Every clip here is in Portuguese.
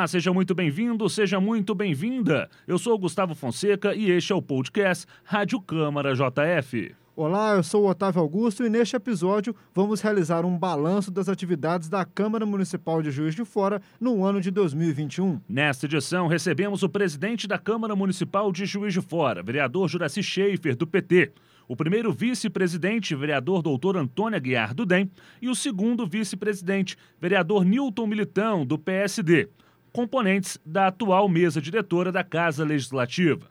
Olá, seja muito bem-vindo, seja muito bem-vinda. Eu sou o Gustavo Fonseca e este é o podcast Rádio Câmara JF. Olá, eu sou o Otávio Augusto e neste episódio vamos realizar um balanço das atividades da Câmara Municipal de Juiz de Fora no ano de 2021. Nesta edição, recebemos o presidente da Câmara Municipal de Juiz de Fora, vereador Juraci Schaefer, do PT, o primeiro vice-presidente, vereador doutor Antônio Aguiar, do DEM, e o segundo vice-presidente, vereador Newton Militão, do PSD, componentes da atual mesa diretora da Casa Legislativa.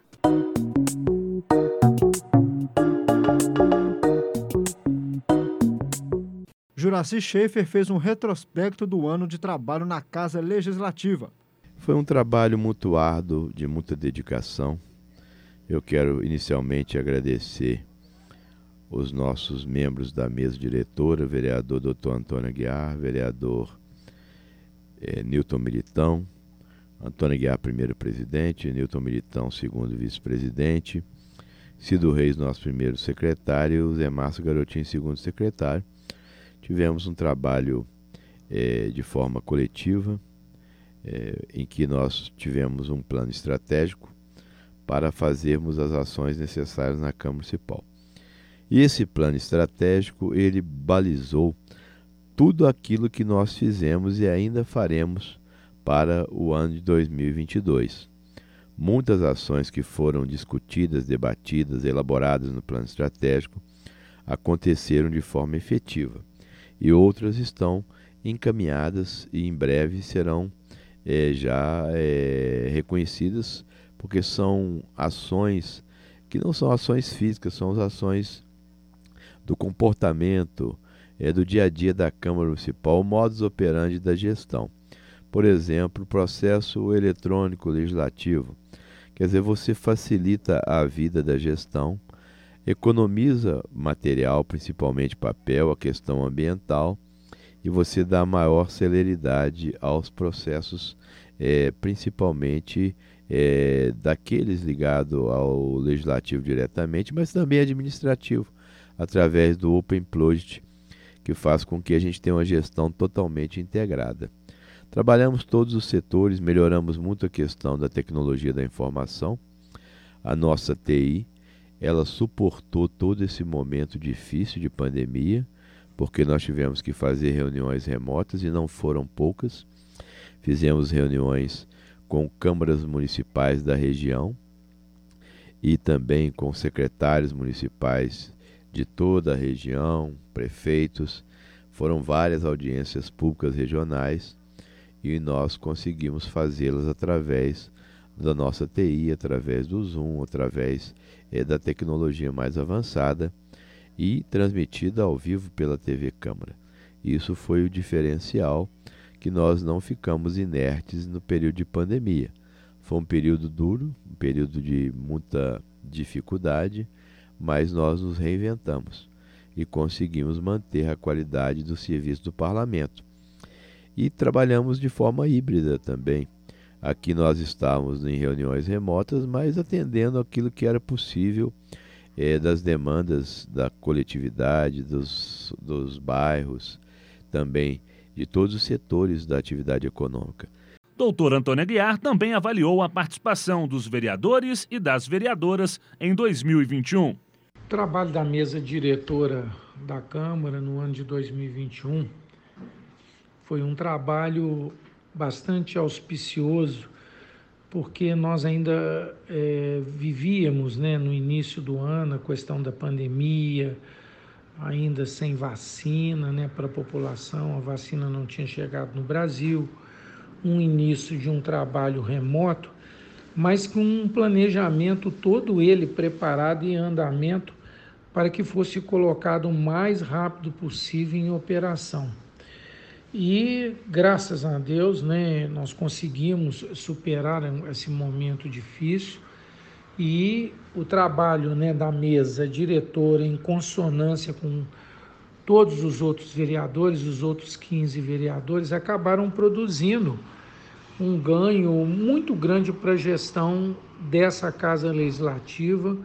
Juraci Schaefer fez um retrospecto do ano de trabalho na Casa Legislativa. Foi um trabalho muito árduo, de muita dedicação. Eu quero inicialmente agradecer os nossos membros da mesa diretora, vereador Dr. Antônio Aguiar, vereador é, Newton Militão, Antônio Aguiar, primeiro presidente, Newton Militão, segundo vice-presidente, Cido Reis, nosso primeiro secretário, Zé Márcio Garotinho, segundo secretário. Tivemos um trabalho é, de forma coletiva, é, em que nós tivemos um plano estratégico para fazermos as ações necessárias na Câmara Municipal. E esse plano estratégico, ele balizou tudo aquilo que nós fizemos e ainda faremos para o ano de 2022. Muitas ações que foram discutidas, debatidas, elaboradas no plano estratégico aconteceram de forma efetiva e outras estão encaminhadas e em breve serão é, já é, reconhecidas porque são ações que não são ações físicas, são as ações do comportamento é, do dia a dia da Câmara Municipal, modus operandi da gestão. Por exemplo, o processo eletrônico legislativo. Quer dizer, você facilita a vida da gestão economiza material, principalmente papel, a questão ambiental, e você dá maior celeridade aos processos, é, principalmente é, daqueles ligados ao legislativo diretamente, mas também administrativo, através do Open Project, que faz com que a gente tenha uma gestão totalmente integrada. Trabalhamos todos os setores, melhoramos muito a questão da tecnologia da informação, a nossa TI, ela suportou todo esse momento difícil de pandemia, porque nós tivemos que fazer reuniões remotas e não foram poucas. Fizemos reuniões com câmaras municipais da região e também com secretários municipais de toda a região, prefeitos. Foram várias audiências públicas regionais e nós conseguimos fazê-las através da nossa TI, através do Zoom, através é, da tecnologia mais avançada e transmitida ao vivo pela TV Câmara. Isso foi o diferencial que nós não ficamos inertes no período de pandemia. Foi um período duro, um período de muita dificuldade, mas nós nos reinventamos e conseguimos manter a qualidade do serviço do parlamento. E trabalhamos de forma híbrida também Aqui nós estávamos em reuniões remotas, mas atendendo aquilo que era possível é, das demandas da coletividade, dos, dos bairros, também de todos os setores da atividade econômica. Doutor Antônio Aguiar também avaliou a participação dos vereadores e das vereadoras em 2021. O trabalho da mesa diretora da Câmara no ano de 2021 foi um trabalho bastante auspicioso, porque nós ainda é, vivíamos né, no início do ano a questão da pandemia, ainda sem vacina né, para a população, a vacina não tinha chegado no Brasil, um início de um trabalho remoto, mas com um planejamento todo ele preparado e em andamento para que fosse colocado o mais rápido possível em operação. E graças a Deus, né, nós conseguimos superar esse momento difícil. E o trabalho né, da mesa diretora em consonância com todos os outros vereadores, os outros 15 vereadores, acabaram produzindo um ganho muito grande para a gestão dessa casa legislativa,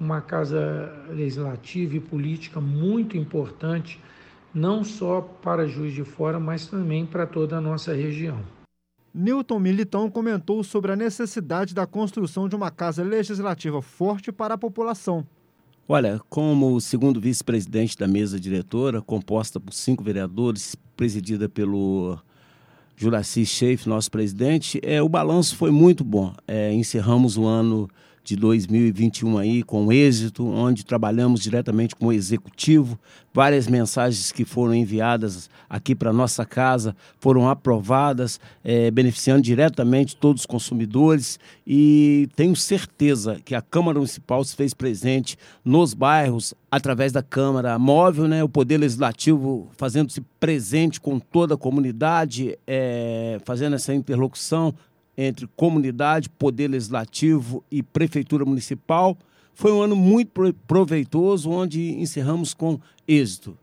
uma casa legislativa e política muito importante, não só para Juiz de Fora, mas também para toda a nossa região. Newton Militão comentou sobre a necessidade da construção de uma casa legislativa forte para a população. Olha, como segundo vice-presidente da mesa diretora, composta por cinco vereadores, presidida pelo Juraci Sheif, nosso presidente, é, o balanço foi muito bom. É, encerramos o ano de 2021 aí com êxito, onde trabalhamos diretamente com o executivo. Várias mensagens que foram enviadas aqui para nossa casa foram aprovadas, é, beneficiando diretamente todos os consumidores. E tenho certeza que a Câmara Municipal se fez presente nos bairros através da Câmara Móvel, né, o Poder Legislativo fazendo-se presente com toda a comunidade, é, fazendo essa interlocução entre comunidade, poder legislativo e prefeitura municipal. Foi um ano muito proveitoso, onde encerramos com êxito.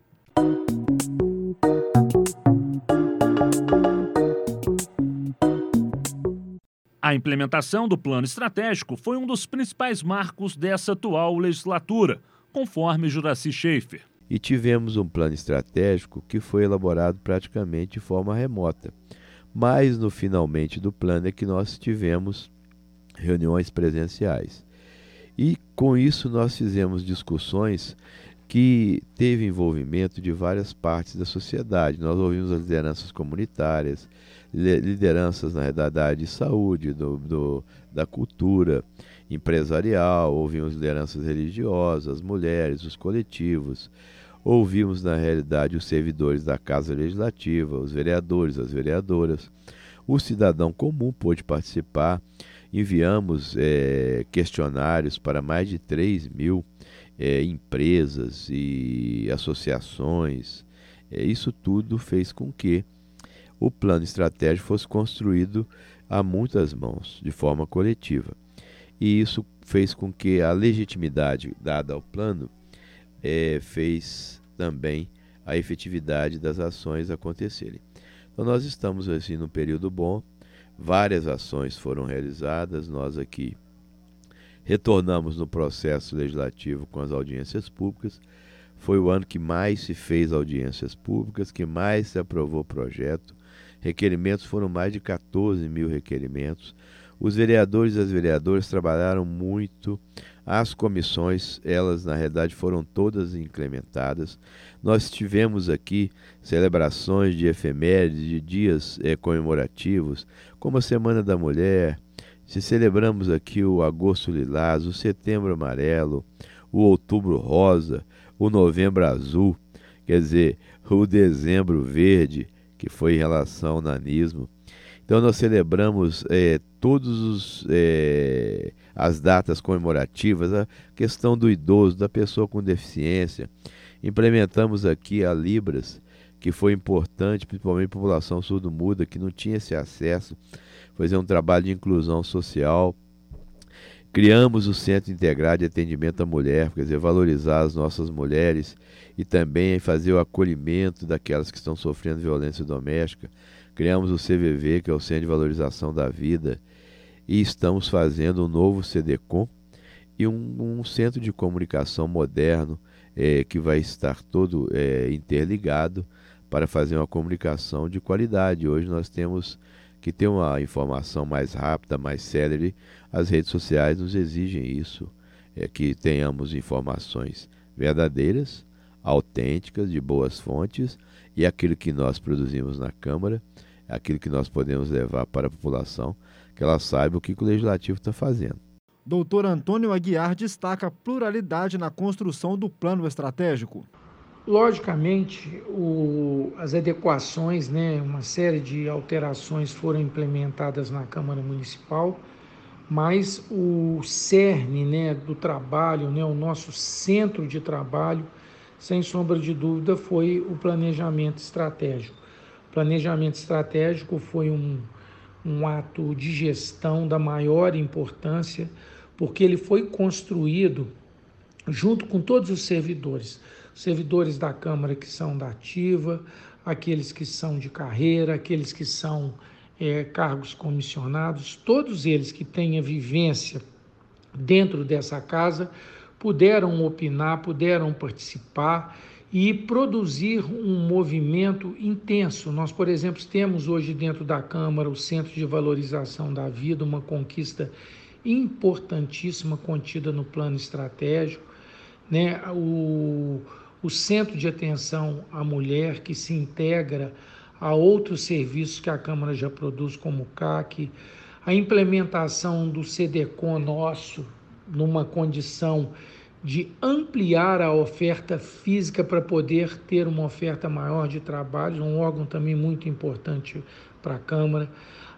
A implementação do plano estratégico foi um dos principais marcos dessa atual legislatura, conforme Juraci Schaefer. E tivemos um plano estratégico que foi elaborado praticamente de forma remota mas no finalmente do plano é que nós tivemos reuniões presenciais. E com isso nós fizemos discussões que teve envolvimento de várias partes da sociedade. Nós ouvimos as lideranças comunitárias, lideranças na realidade de saúde, do, do, da cultura empresarial, ouvimos lideranças religiosas, mulheres, os coletivos, Ouvimos, na realidade, os servidores da Casa Legislativa, os vereadores, as vereadoras. O cidadão comum pôde participar. Enviamos é, questionários para mais de 3 mil é, empresas e associações. É, isso tudo fez com que o plano estratégico fosse construído a muitas mãos, de forma coletiva. E isso fez com que a legitimidade dada ao plano é, fez também a efetividade das ações acontecerem. Então nós estamos assim num período bom, várias ações foram realizadas, nós aqui retornamos no processo legislativo com as audiências públicas. Foi o ano que mais se fez audiências públicas, que mais se aprovou projeto. Requerimentos foram mais de 14 mil requerimentos. Os vereadores e as vereadoras trabalharam muito. As comissões, elas na realidade foram todas implementadas. Nós tivemos aqui celebrações de efemérides, de dias é, comemorativos, como a Semana da Mulher. Se celebramos aqui o Agosto Lilás, o Setembro Amarelo, o Outubro Rosa, o Novembro Azul, quer dizer, o Dezembro Verde, que foi em relação ao nanismo. Então nós celebramos é, todas é, as datas comemorativas, a questão do idoso, da pessoa com deficiência. Implementamos aqui a Libras, que foi importante, principalmente a população surdo-muda, que não tinha esse acesso, fazer um trabalho de inclusão social. Criamos o Centro Integrado de Atendimento à Mulher, quer dizer, valorizar as nossas mulheres e também fazer o acolhimento daquelas que estão sofrendo violência doméstica Criamos o CVV, que é o Centro de Valorização da Vida, e estamos fazendo um novo CDCOM e um, um centro de comunicação moderno é, que vai estar todo é, interligado para fazer uma comunicação de qualidade. Hoje nós temos que ter uma informação mais rápida, mais célere. As redes sociais nos exigem isso, é, que tenhamos informações verdadeiras, autênticas, de boas fontes e aquilo que nós produzimos na Câmara aquilo que nós podemos levar para a população, que ela saiba o que o legislativo está fazendo. Doutor Antônio Aguiar destaca a pluralidade na construção do plano estratégico. Logicamente, o, as adequações, né, uma série de alterações foram implementadas na Câmara Municipal, mas o cerne né, do trabalho, né, o nosso centro de trabalho, sem sombra de dúvida, foi o planejamento estratégico. Planejamento estratégico foi um, um ato de gestão da maior importância, porque ele foi construído junto com todos os servidores, servidores da Câmara que são da ativa, aqueles que são de carreira, aqueles que são é, cargos comissionados, todos eles que a vivência dentro dessa casa puderam opinar, puderam participar e produzir um movimento intenso. Nós, por exemplo, temos hoje dentro da Câmara o Centro de Valorização da Vida, uma conquista importantíssima contida no plano estratégico, né? o, o Centro de Atenção à Mulher, que se integra a outros serviços que a Câmara já produz, como o CAC, a implementação do CDCON nosso, numa condição de ampliar a oferta física para poder ter uma oferta maior de trabalho, um órgão também muito importante para a Câmara,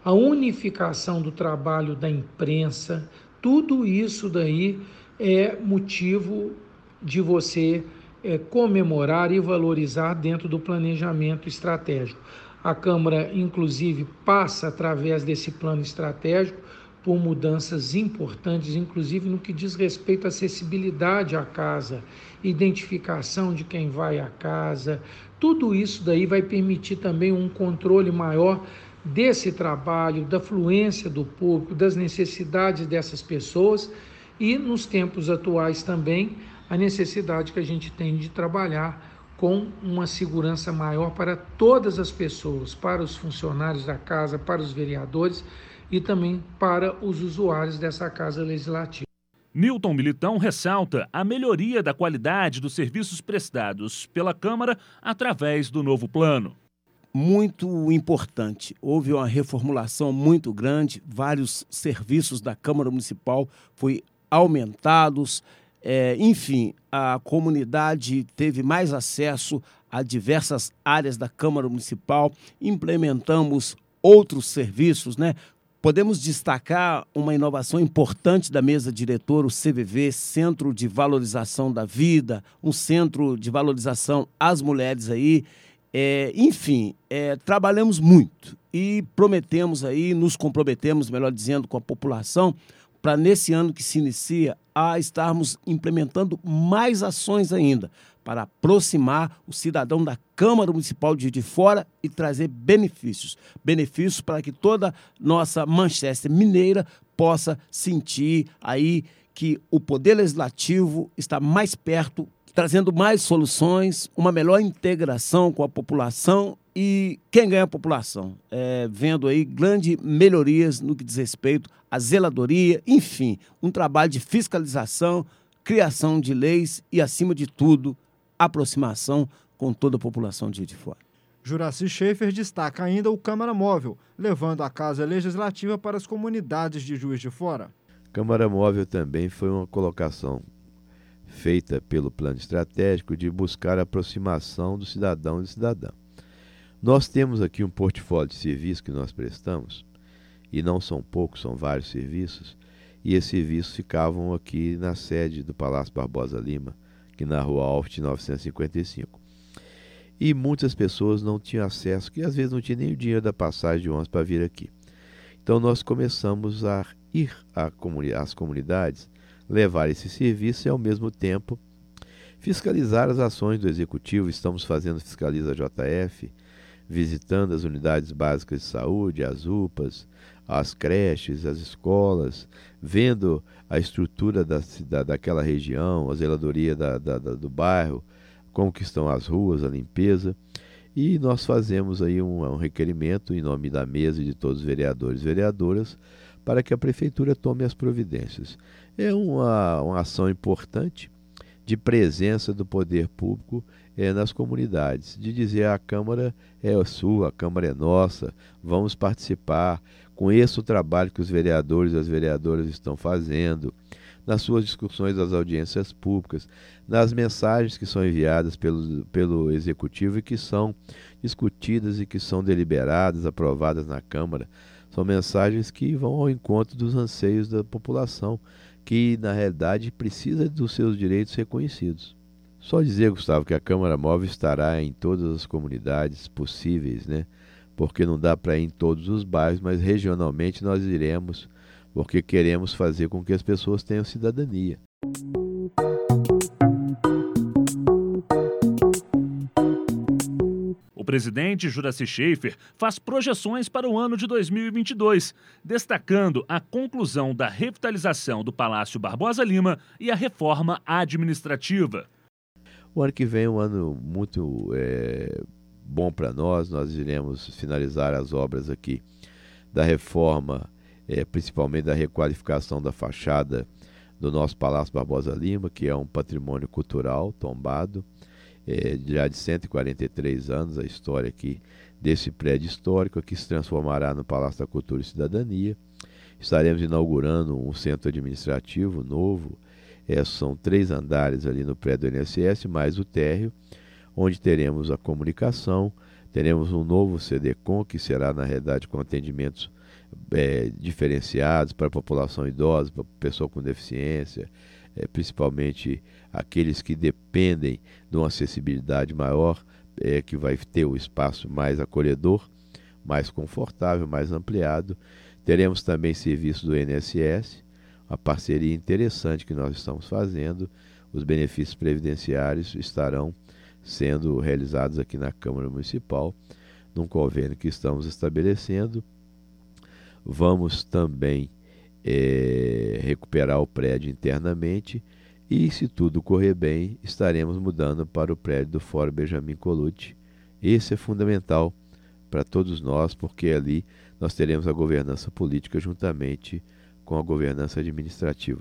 a unificação do trabalho da imprensa, tudo isso daí é motivo de você é, comemorar e valorizar dentro do planejamento estratégico. A Câmara, inclusive, passa através desse plano estratégico por mudanças importantes, inclusive no que diz respeito à acessibilidade à casa, identificação de quem vai à casa. Tudo isso daí vai permitir também um controle maior desse trabalho, da fluência do público, das necessidades dessas pessoas e nos tempos atuais também a necessidade que a gente tem de trabalhar com uma segurança maior para todas as pessoas, para os funcionários da casa, para os vereadores e também para os usuários dessa Casa Legislativa. Newton Militão ressalta a melhoria da qualidade dos serviços prestados pela Câmara através do novo plano. Muito importante. Houve uma reformulação muito grande, vários serviços da Câmara Municipal foram aumentados. É, enfim, a comunidade teve mais acesso a diversas áreas da Câmara Municipal, implementamos outros serviços, né? Podemos destacar uma inovação importante da mesa diretora, o CVV, Centro de Valorização da Vida, um centro de valorização às mulheres aí. É, enfim, é, trabalhamos muito e prometemos aí, nos comprometemos, melhor dizendo, com a população, para nesse ano que se inicia, a estarmos implementando mais ações ainda, para aproximar o cidadão da Câmara Municipal de de Fora e trazer benefícios. Benefícios para que toda nossa Manchester mineira possa sentir aí que o Poder Legislativo está mais perto, trazendo mais soluções, uma melhor integração com a população e quem ganha a população, é, vendo aí grandes melhorias no que diz respeito à zeladoria, enfim, um trabalho de fiscalização, criação de leis e, acima de tudo, aproximação com toda a população de, de fora. Juraci Schaefer destaca ainda o Câmara Móvel, levando a Casa Legislativa para as comunidades de Juiz de Fora. Câmara Móvel também foi uma colocação feita pelo plano estratégico de buscar a aproximação do cidadão e do cidadão. Nós temos aqui um portfólio de serviços que nós prestamos, e não são poucos, são vários serviços, e esses serviços ficavam aqui na sede do Palácio Barbosa Lima, aqui na rua Alft 955. E muitas pessoas não tinham acesso, que às vezes não tinha nem o dinheiro da passagem de ônibus para vir aqui. Então nós começamos a ir às comunidades, levar esse serviço e ao mesmo tempo fiscalizar as ações do executivo. Estamos fazendo fiscaliza JF, visitando as unidades básicas de saúde, as UPAs, as creches, as escolas, vendo a estrutura da, da, daquela região, a zeladoria da, da, do bairro, como que estão as ruas, a limpeza. E nós fazemos aí um, um requerimento em nome da mesa e de todos os vereadores e vereadoras para que a prefeitura tome as providências. É uma, uma ação importante de presença do poder público é, nas comunidades, de dizer a Câmara é sua, a Câmara é nossa, vamos participar, conheça o trabalho que os vereadores e as vereadoras estão fazendo, nas suas discussões das audiências públicas, nas mensagens que são enviadas pelo, pelo Executivo e que são discutidas e que são deliberadas, aprovadas na Câmara. São mensagens que vão ao encontro dos anseios da população, que na realidade precisa dos seus direitos reconhecidos. Só dizer, Gustavo, que a Câmara Móvel estará em todas as comunidades possíveis, né? Porque não dá para ir em todos os bairros, mas regionalmente nós iremos, porque queremos fazer com que as pessoas tenham cidadania. presidente Juraci Schaefer faz projeções para o ano de 2022, destacando a conclusão da revitalização do Palácio Barbosa Lima e a reforma administrativa. O ano que vem é um ano muito é, bom para nós. Nós iremos finalizar as obras aqui da reforma, é, principalmente da requalificação da fachada do nosso Palácio Barbosa Lima, que é um patrimônio cultural tombado, é, já de 143 anos, a história aqui desse prédio histórico, que se transformará no Palácio da Cultura e Cidadania. Estaremos inaugurando um centro administrativo novo, é, são três andares ali no prédio do INSS, mais o térreo, onde teremos a comunicação, teremos um novo CDCOM, que será, na realidade, com atendimentos é, diferenciados para a população idosa, para a pessoa com deficiência, é, principalmente aqueles que dependem de uma acessibilidade maior, é, que vai ter o um espaço mais acolhedor, mais confortável, mais ampliado. Teremos também serviço do INSS, uma parceria interessante que nós estamos fazendo. Os benefícios previdenciários estarão sendo realizados aqui na Câmara Municipal, num convênio que estamos estabelecendo. Vamos também é, recuperar o prédio internamente e, se tudo correr bem, estaremos mudando para o prédio do Fórum Benjamin Colucci. Esse é fundamental para todos nós, porque ali nós teremos a governança política juntamente com com a governança administrativa.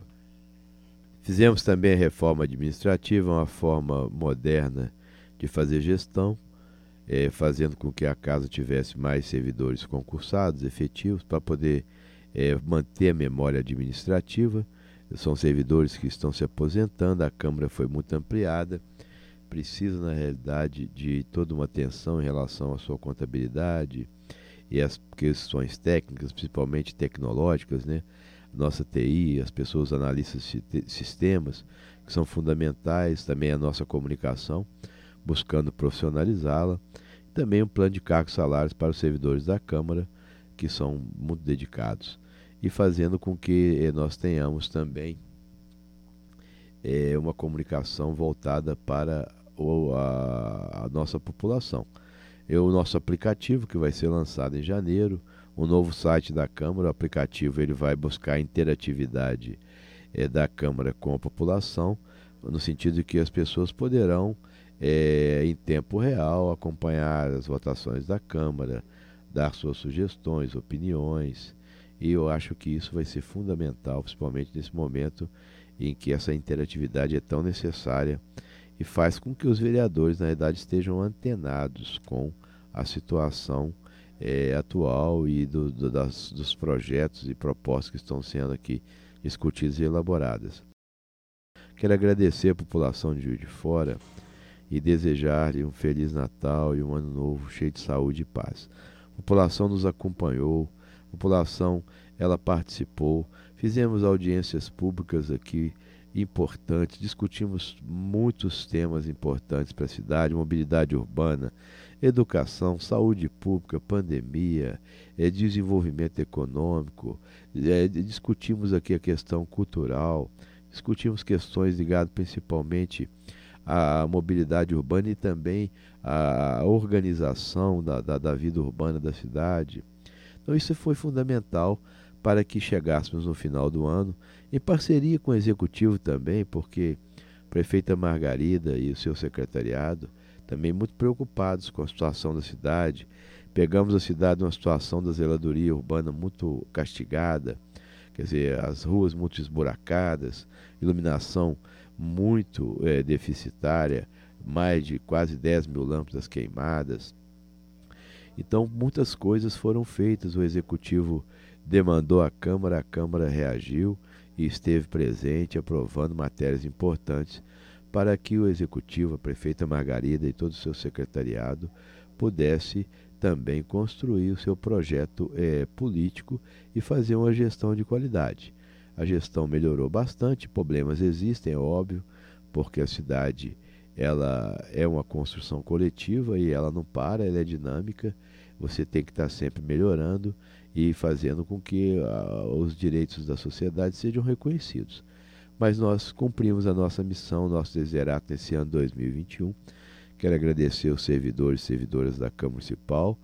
Fizemos também a reforma administrativa, uma forma moderna de fazer gestão, é, fazendo com que a casa tivesse mais servidores concursados, efetivos, para poder é, manter a memória administrativa. São servidores que estão se aposentando, a Câmara foi muito ampliada, precisa, na realidade, de toda uma atenção em relação à sua contabilidade e as questões técnicas, principalmente tecnológicas, né? Nossa TI, as pessoas analistas de sistemas, que são fundamentais, também a nossa comunicação, buscando profissionalizá-la, também um plano de cargos salários para os servidores da Câmara, que são muito dedicados, e fazendo com que eh, nós tenhamos também é, uma comunicação voltada para a, a nossa população. É o nosso aplicativo, que vai ser lançado em janeiro, o novo site da Câmara, o aplicativo, ele vai buscar a interatividade é, da Câmara com a população, no sentido que as pessoas poderão, é, em tempo real, acompanhar as votações da Câmara, dar suas sugestões, opiniões, e eu acho que isso vai ser fundamental, principalmente nesse momento em que essa interatividade é tão necessária e faz com que os vereadores, na verdade, estejam antenados com a situação é, atual e do, do, das, dos projetos e propostas que estão sendo aqui discutidas e elaboradas. Quero agradecer a população de Juiz de Fora e desejar-lhe um Feliz Natal e um Ano Novo cheio de saúde e paz. A população nos acompanhou, a população ela participou, fizemos audiências públicas aqui importantes, discutimos muitos temas importantes para a cidade, mobilidade urbana, educação, saúde pública, pandemia, é, desenvolvimento econômico, é, discutimos aqui a questão cultural, discutimos questões ligadas principalmente à mobilidade urbana e também à organização da, da, da vida urbana da cidade. Então isso foi fundamental para que chegássemos no final do ano, em parceria com o executivo também, porque prefeita Margarida e o seu secretariado também muito preocupados com a situação da cidade. Pegamos a cidade numa situação da zeladoria urbana muito castigada, quer dizer, as ruas muito esburacadas, iluminação muito é, deficitária, mais de quase 10 mil lâmpadas queimadas. Então, muitas coisas foram feitas. O executivo demandou à Câmara, a Câmara reagiu e esteve presente, aprovando matérias importantes para que o executivo, a prefeita Margarida e todo o seu secretariado pudesse também construir o seu projeto é, político e fazer uma gestão de qualidade. A gestão melhorou bastante, problemas existem, é óbvio, porque a cidade ela é uma construção coletiva e ela não para, ela é dinâmica. Você tem que estar sempre melhorando e fazendo com que uh, os direitos da sociedade sejam reconhecidos mas nós cumprimos a nossa missão, nosso desiderato nesse ano 2021, Quero agradecer os servidores e servidoras da Câmara Municipal,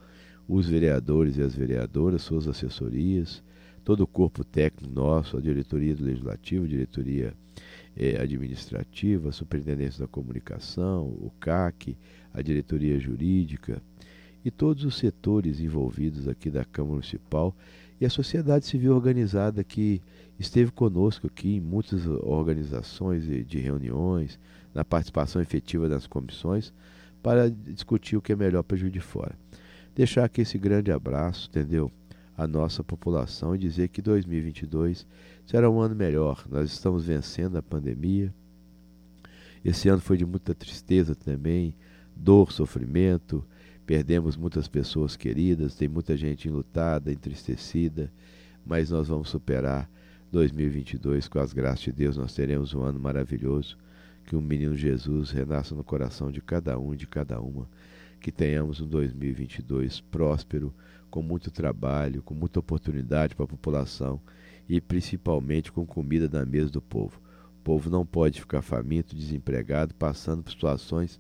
os vereadores e as vereadoras, suas assessorias, todo o corpo técnico nosso, a diretoria do Legislativo, diretoria eh, administrativa, a superintendência da comunicação, o CAC, a diretoria jurídica e todos os setores envolvidos aqui da Câmara Municipal e a sociedade civil organizada que esteve conosco aqui em muitas organizações de reuniões, na participação efetiva das comissões, para discutir o que é melhor para Juiz de Fora. Deixar aqui esse grande abraço, entendeu? A nossa população e dizer que 2022 será um ano melhor. Nós estamos vencendo a pandemia. Esse ano foi de muita tristeza também, dor, sofrimento. Perdemos muitas pessoas queridas, tem muita gente enlutada, entristecida, mas nós vamos superar 2022 com as graças de Deus. Nós teremos um ano maravilhoso que o menino Jesus renasça no coração de cada um e de cada uma. Que tenhamos um 2022 próspero, com muito trabalho, com muita oportunidade para a população e principalmente com comida na mesa do povo. O povo não pode ficar faminto, desempregado, passando por situações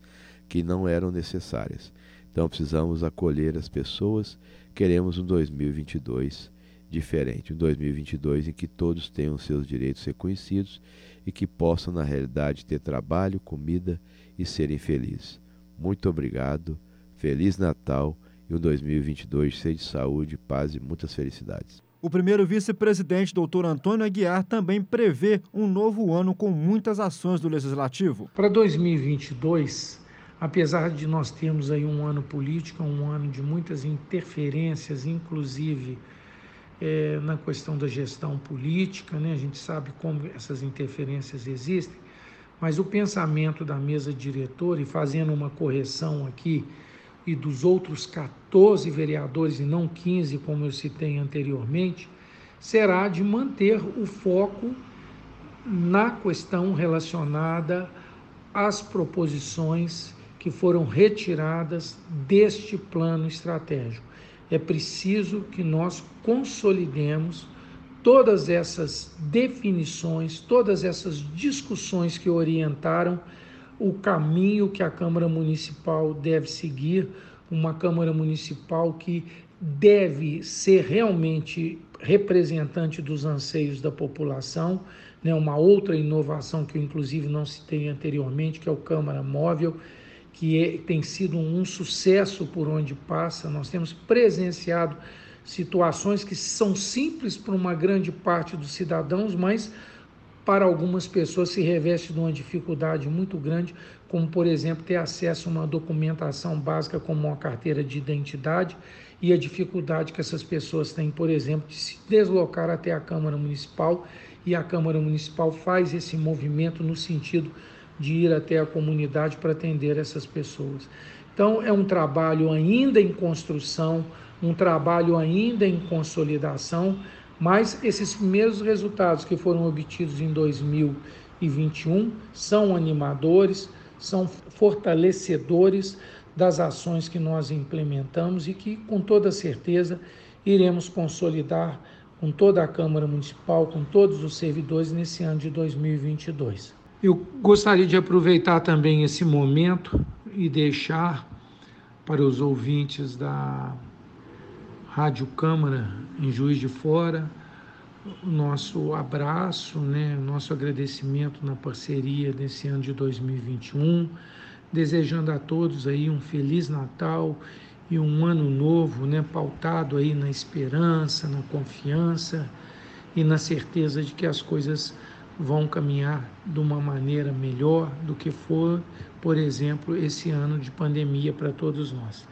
que não eram necessárias. Então precisamos acolher as pessoas. Queremos um 2022 diferente, um 2022 em que todos tenham seus direitos reconhecidos e que possam, na realidade, ter trabalho, comida e serem felizes. Muito obrigado, Feliz Natal e um 2022 cheio de saúde, paz e muitas felicidades. O primeiro vice-presidente, doutor Antônio Aguiar, também prevê um novo ano com muitas ações do Legislativo. Para 2022, apesar de nós termos aí um ano político, um ano de muitas interferências, inclusive é, na questão da gestão política, né? a gente sabe como essas interferências existem, mas o pensamento da mesa diretora, e fazendo uma correção aqui, e dos outros 14 vereadores, e não 15, como eu citei anteriormente, será de manter o foco na questão relacionada às proposições que foram retiradas deste plano estratégico é preciso que nós consolidemos todas essas definições, todas essas discussões que orientaram o caminho que a Câmara Municipal deve seguir, uma Câmara Municipal que deve ser realmente representante dos anseios da população, né? uma outra inovação que inclusive não citei anteriormente, que é o Câmara Móvel, que é, tem sido um sucesso por onde passa. Nós temos presenciado situações que são simples para uma grande parte dos cidadãos, mas para algumas pessoas se reveste de uma dificuldade muito grande, como por exemplo ter acesso a uma documentação básica como uma carteira de identidade e a dificuldade que essas pessoas têm, por exemplo, de se deslocar até a Câmara Municipal e a Câmara Municipal faz esse movimento no sentido de ir até a comunidade para atender essas pessoas. Então, é um trabalho ainda em construção, um trabalho ainda em consolidação, mas esses primeiros resultados que foram obtidos em 2021 são animadores, são fortalecedores das ações que nós implementamos e que, com toda certeza, iremos consolidar com toda a Câmara Municipal, com todos os servidores nesse ano de 2022. Eu gostaria de aproveitar também esse momento e deixar para os ouvintes da Rádio Câmara em Juiz de Fora o nosso abraço, né, o nosso agradecimento na parceria desse ano de 2021, desejando a todos aí um feliz Natal e um ano novo, né, pautado aí na esperança, na confiança e na certeza de que as coisas vão caminhar de uma maneira melhor do que for, por exemplo, esse ano de pandemia para todos nós.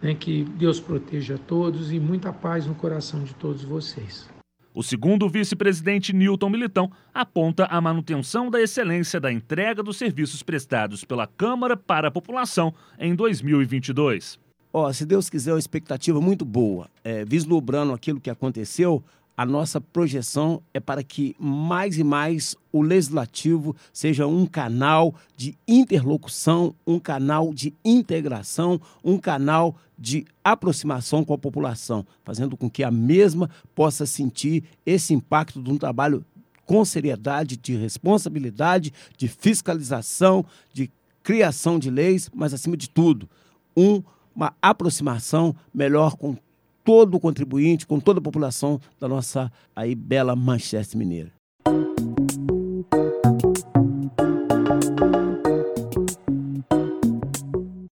Né? Que Deus proteja a todos e muita paz no coração de todos vocês. O segundo vice-presidente Newton Militão aponta a manutenção da excelência da entrega dos serviços prestados pela Câmara para a população em 2022. Ó, oh, se Deus quiser, uma expectativa muito boa. É, vislumbrando aquilo que aconteceu, a nossa projeção é para que mais e mais o legislativo seja um canal de interlocução, um canal de integração, um canal de aproximação com a população, fazendo com que a mesma possa sentir esse impacto de um trabalho com seriedade, de responsabilidade, de fiscalização, de criação de leis, mas acima de tudo, um, uma aproximação melhor com todo o contribuinte, com toda a população da nossa aí bela Manchester Mineira.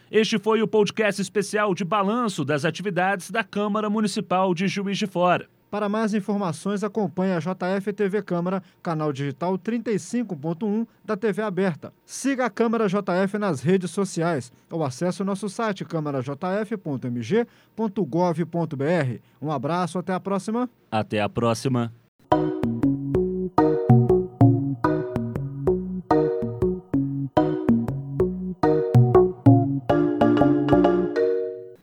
Este foi o podcast especial de balanço das atividades da Câmara Municipal de Juiz de Fora. Para mais informações, acompanhe a JF TV Câmara, canal digital 35.1 da TV aberta. Siga a Câmara JF nas redes sociais ou acesse o nosso site câmarajf.mg.gov.br. Um abraço, até a próxima. Até a próxima.